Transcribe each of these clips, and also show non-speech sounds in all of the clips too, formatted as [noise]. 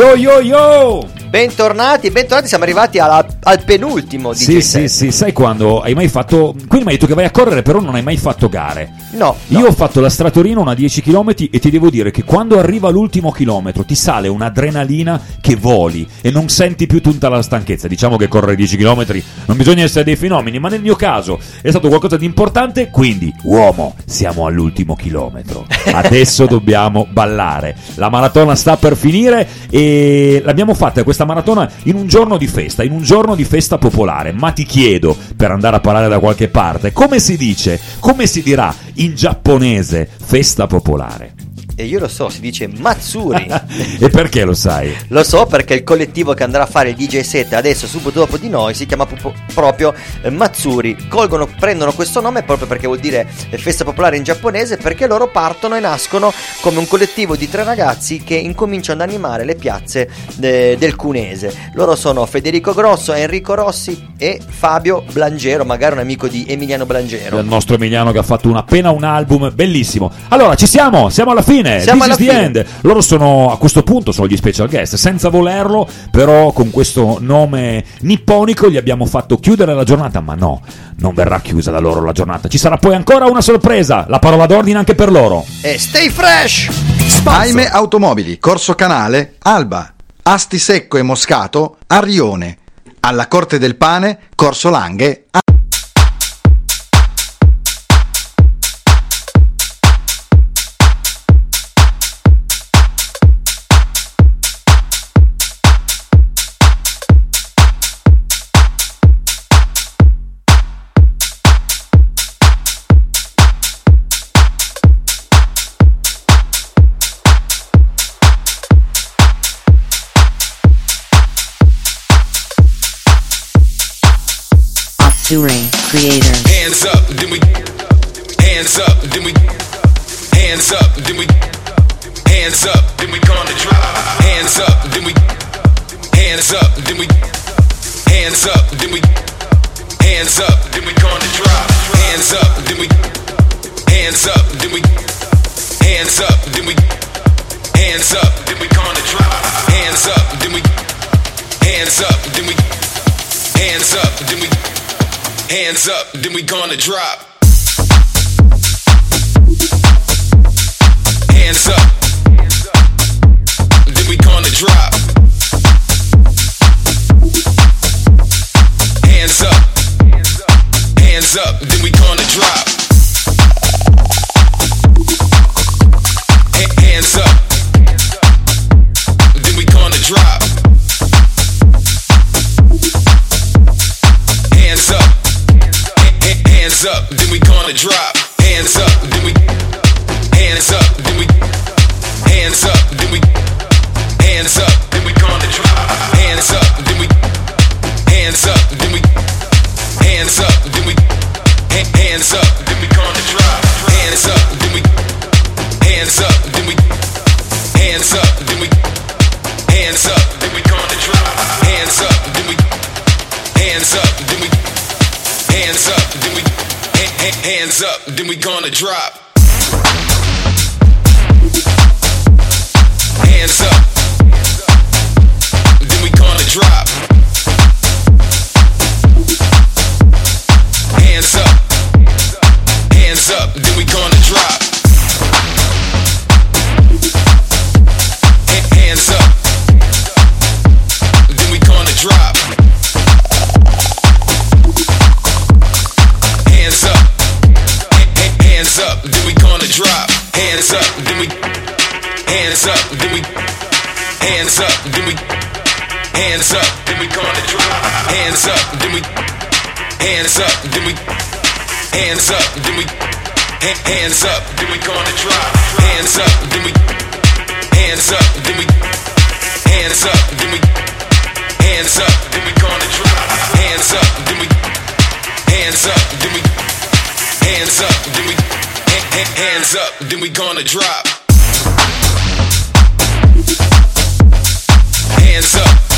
Yo yo yo! Bentornati, bentornati, siamo arrivati alla, al penultimo di Sì, sì, sì, sai quando hai mai fatto. Quindi mi hai detto che vai a correre, però non hai mai fatto gare. No, Io no. ho fatto la Stratorino una 10 km e ti devo dire che quando arriva l'ultimo chilometro ti sale un'adrenalina che voli e non senti più tutta la stanchezza. Diciamo che correre 10 km non bisogna essere dei fenomeni, ma nel mio caso è stato qualcosa di importante. Quindi, uomo, siamo all'ultimo chilometro. [laughs] Adesso dobbiamo ballare. La maratona sta per finire e l'abbiamo fatta questa maratona in un giorno di festa, in un giorno di festa popolare. Ma ti chiedo, per andare a parlare da qualche parte, come si dice, come si dirà in giapponese festa popolare? E io lo so, si dice Matsuri. [laughs] e perché lo sai? Lo so perché il collettivo che andrà a fare il DJ set adesso subito dopo di noi si chiama proprio- proprio eh, Matsuri. Colgono, prendono questo nome proprio perché vuol dire eh, festa popolare in giapponese perché loro partono e nascono come un collettivo di tre ragazzi che incominciano ad animare le piazze eh, del Cunese. Loro sono Federico Grosso, Enrico Rossi e Fabio Blangero, magari un amico di Emiliano Blangero. Il nostro Emiliano che ha fatto un- appena un album bellissimo. Allora, ci siamo, siamo alla fine. Siamo This alla is the fine. end. Loro sono a questo punto sono gli special guest, senza volerlo, però con questo nome nipponico gli abbiamo fatto chiudere la giornata, ma no, non verrà chiusa da loro la giornata. Ci sarà poi ancora una sorpresa, la parola d'ordine anche per loro. E stay fresh! Aime Automobili, Corso Canale, Alba, Asti Secco e Moscato, Arrione. Alla Corte del Pane, Corso Langhe, a- Matsuri, creator. Hands up, then we. Hands up, then we. Hands up, then we. Hands up, then we gonna drop. Hands up, then we. Hands up, then we. Hands up, then we. Hands up, then we gonna drop. Hands up, then we. Hands up, then we. Hands up, then we. Hands up, then we gonna drop. Hands up, then we. Hands up, then we. Hands up, then we. Hands up, then we gonna drop. Hands up, then we gonna drop. Hands up, hands up, then we gonna drop. Drop. Then we gonna drop. Hands up, then we. Hands up, then we. Hands up, then we gonna drop. Hands up, then we. Hands up, then we. Hands up, then we. Hands up, then we gonna drop. Hands up, then we. Hands up, then we. Hands up, then we. ha- ha- Hands up, then we gonna drop. Hands up,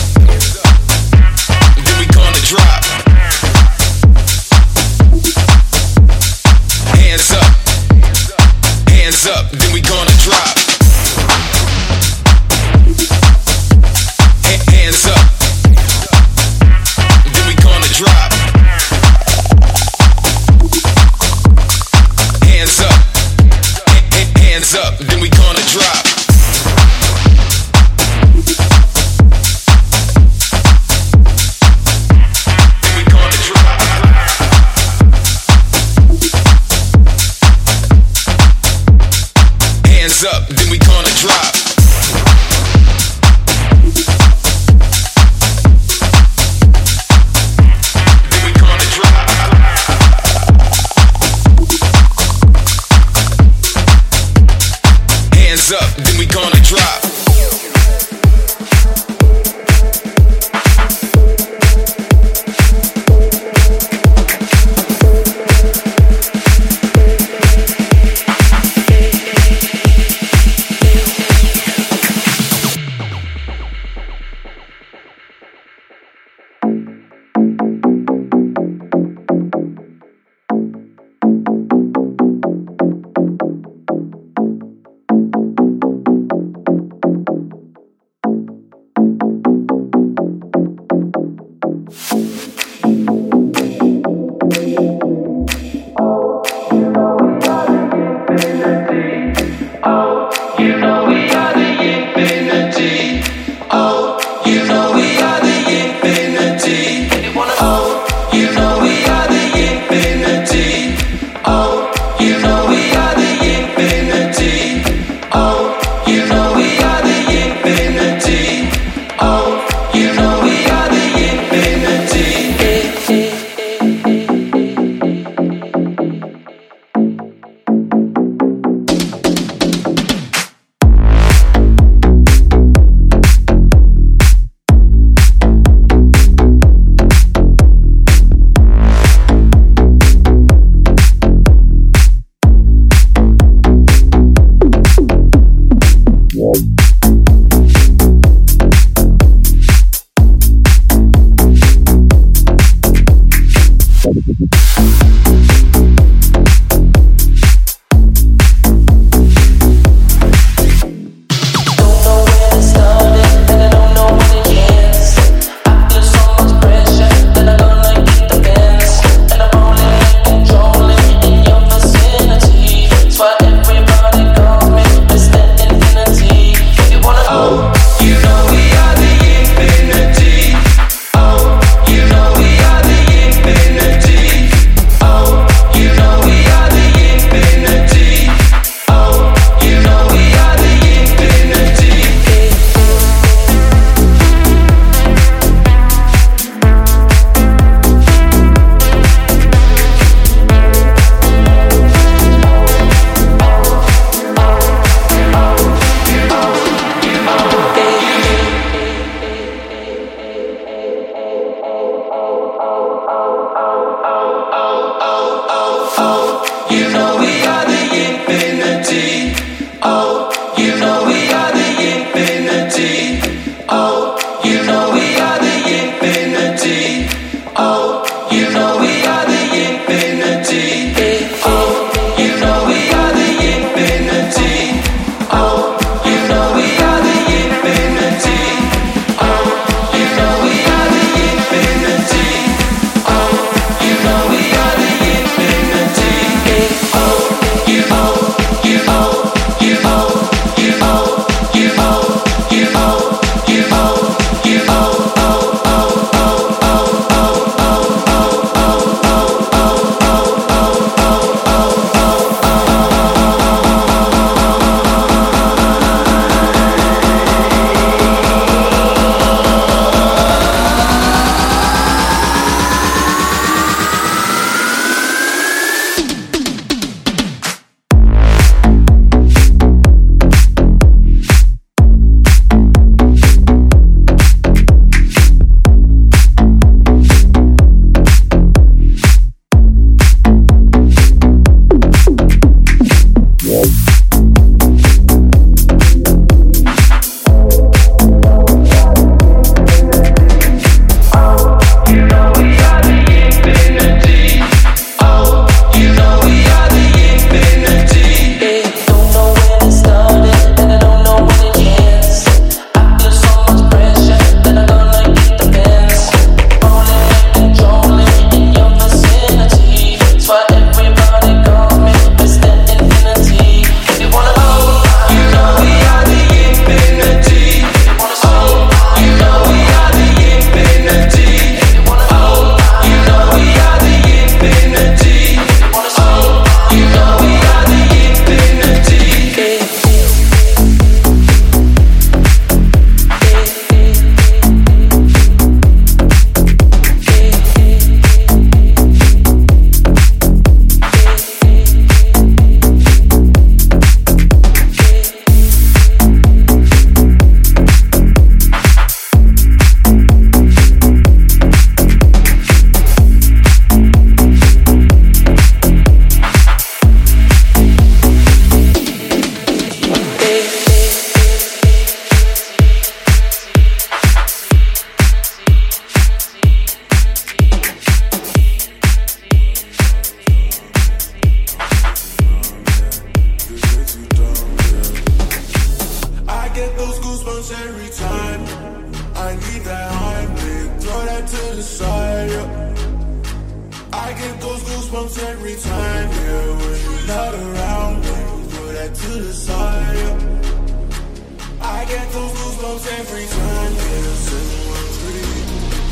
get those goosebumps every time, yeah. 713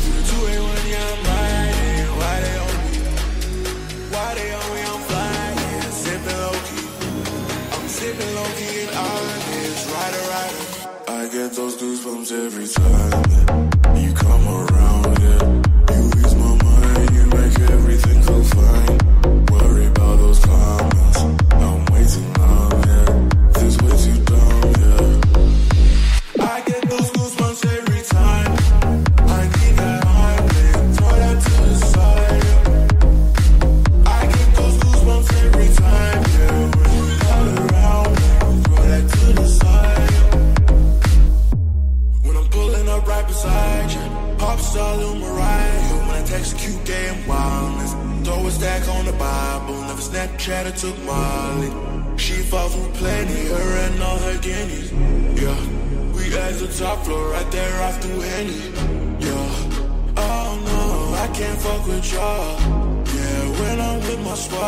through the 281, yeah, I'm riding. Why they on me? Why they on me? I'm flying, yeah. Sipping low key. I'm sipping low key and honest. Rider, rider. I get those goosebumps every time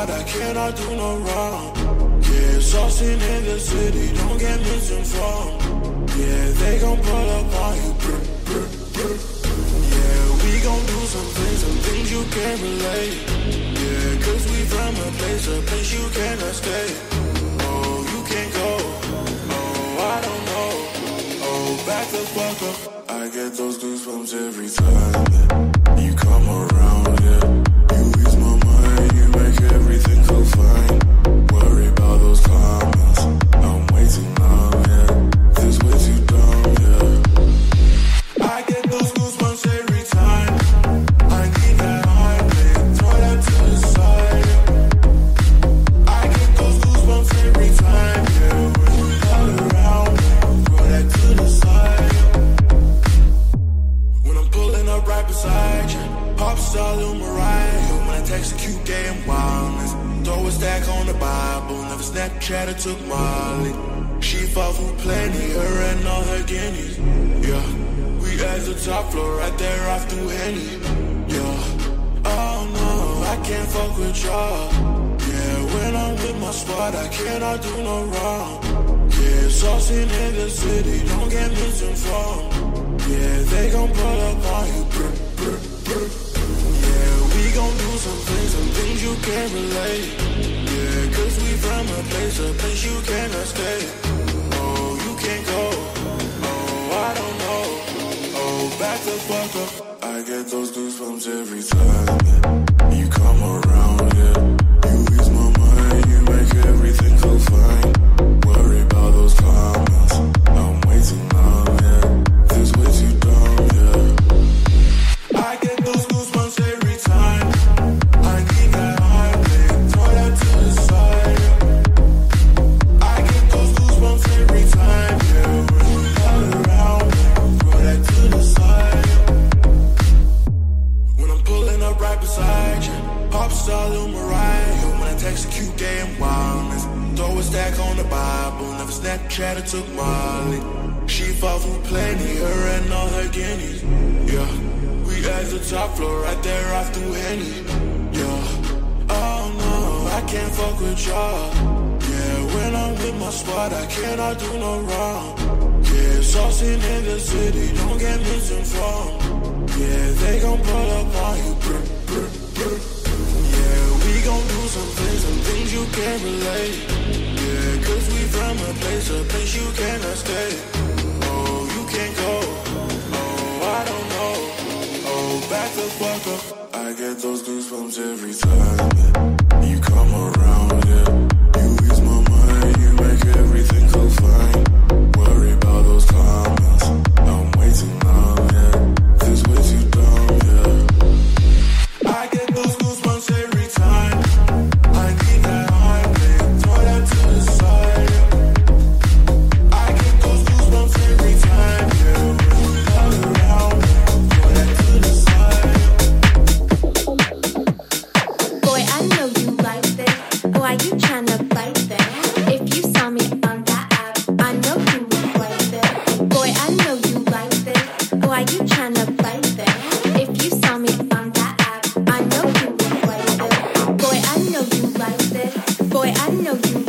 squad, I cannot do no wrong. Yeah, saucing in the city, don't get misinformed. Yeah, they gon' pull up on you. brr, brr, brr. Yeah, we gon' do some things, some things you can't relate. Yeah, cause we from a place, a place you cannot stay. Oh, you can't go. Oh, I don't know. Oh, back the fuck up. I get those goosebumps every time pop star Lil Mariah. When I text a cute game wildness, throw a stack on the Bible. Never Snapchat or took Molly. She fought through plenty, her and all her guineas. Yeah, we at the top floor, right there off through Henny. Yeah, oh no, I can't fuck with y'all. Yeah, when I'm with my squad, I cannot do no wrong. Yeah, saucing in the city, don't get misinformed. Yeah, they gon' pull up on you. Brr, brr, brr. Things, some things you can't relate. Yeah, cause we from a place, a place you cannot stay. Oh, you can't go. Oh, I don't know. Oh, back the fuck up. I get those goosebumps every time and wildness, throw a stack on the Bible. Never Snapchat or took Molly. She fought through plenty, her and all her guineas. Yeah, we at the top floor, right there off through Henny. Yeah, oh no, I can't fuck with y'all. Yeah, when I'm with my squad, I cannot do no wrong. Yeah, saucing in the city, don't get misinformed. Yeah, they gon' pull up on you. Brr, brr, brr. Some things, some things you can't relate. Yeah, cause we from a place, a place you cannot stay. Oh, you can't go. Oh, I don't know. Oh, back the fuck up. I get those goosebumps every time you come around, know you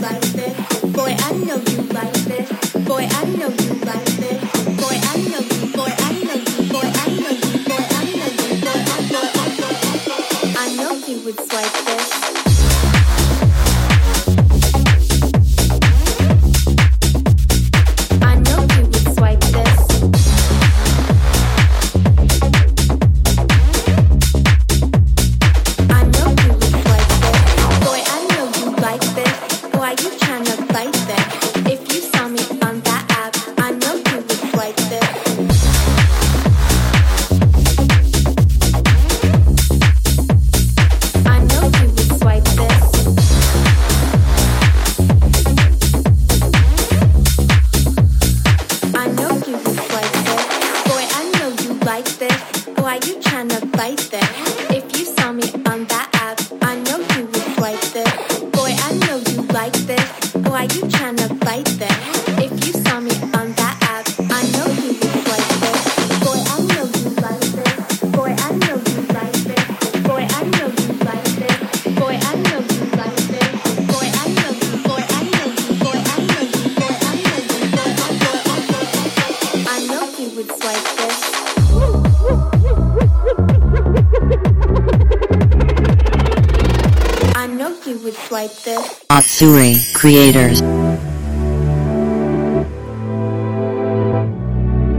this. Matsuri Creators.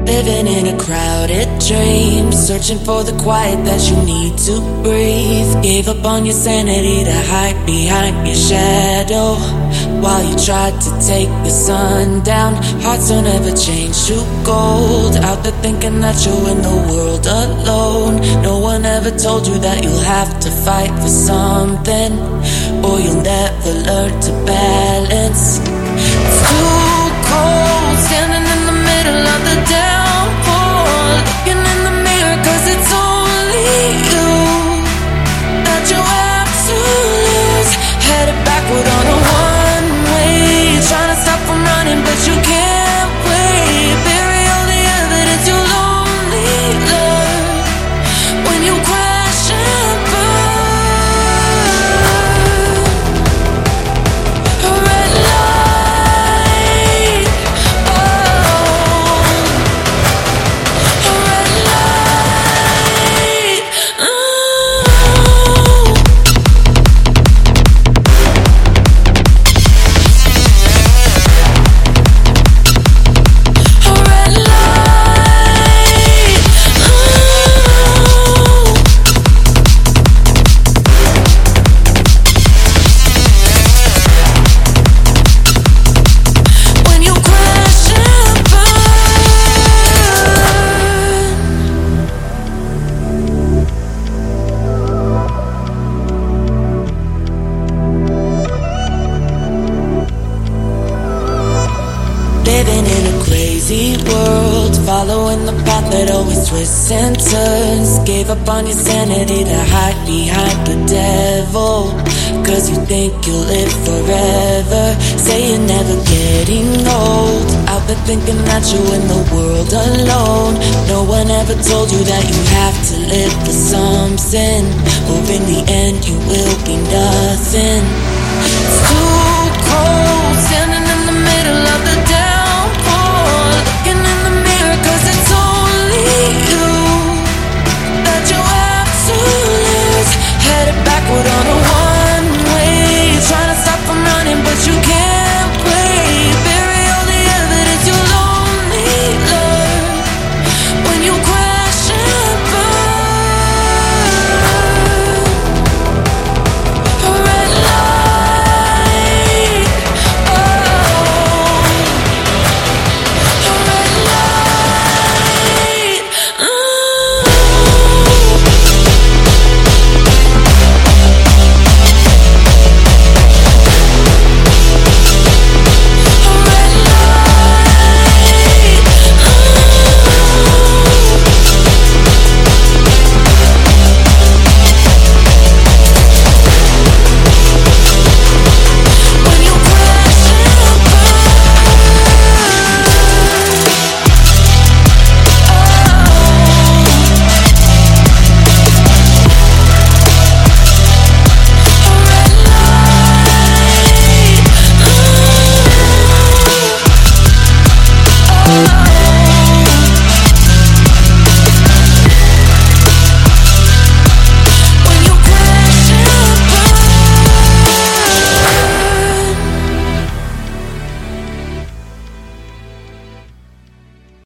Living in a crowded dream, searching for the quiet that you need to breathe. Gave up on your sanity to hide behind your shadow. While you tried to take the sun down, hearts don't ever change to gold. Out there thinking that you're in the world alone. No one ever told you that you'll have to fight for something, or you'll never learn to balance. It's too cold, standing in the middle of the downpour. Looking in the mirror, cause it's only you that you have to lose. Headed backward on a one Living in a crazy world, following the path that always twists and turns. Gave up on your sanity to hide behind the devil. Cause you think you'll live forever. Say you're never getting old. Out there thinking that you're in the world alone. No one ever told you that you have to live for something. Or in the end, you will be nothing. put on a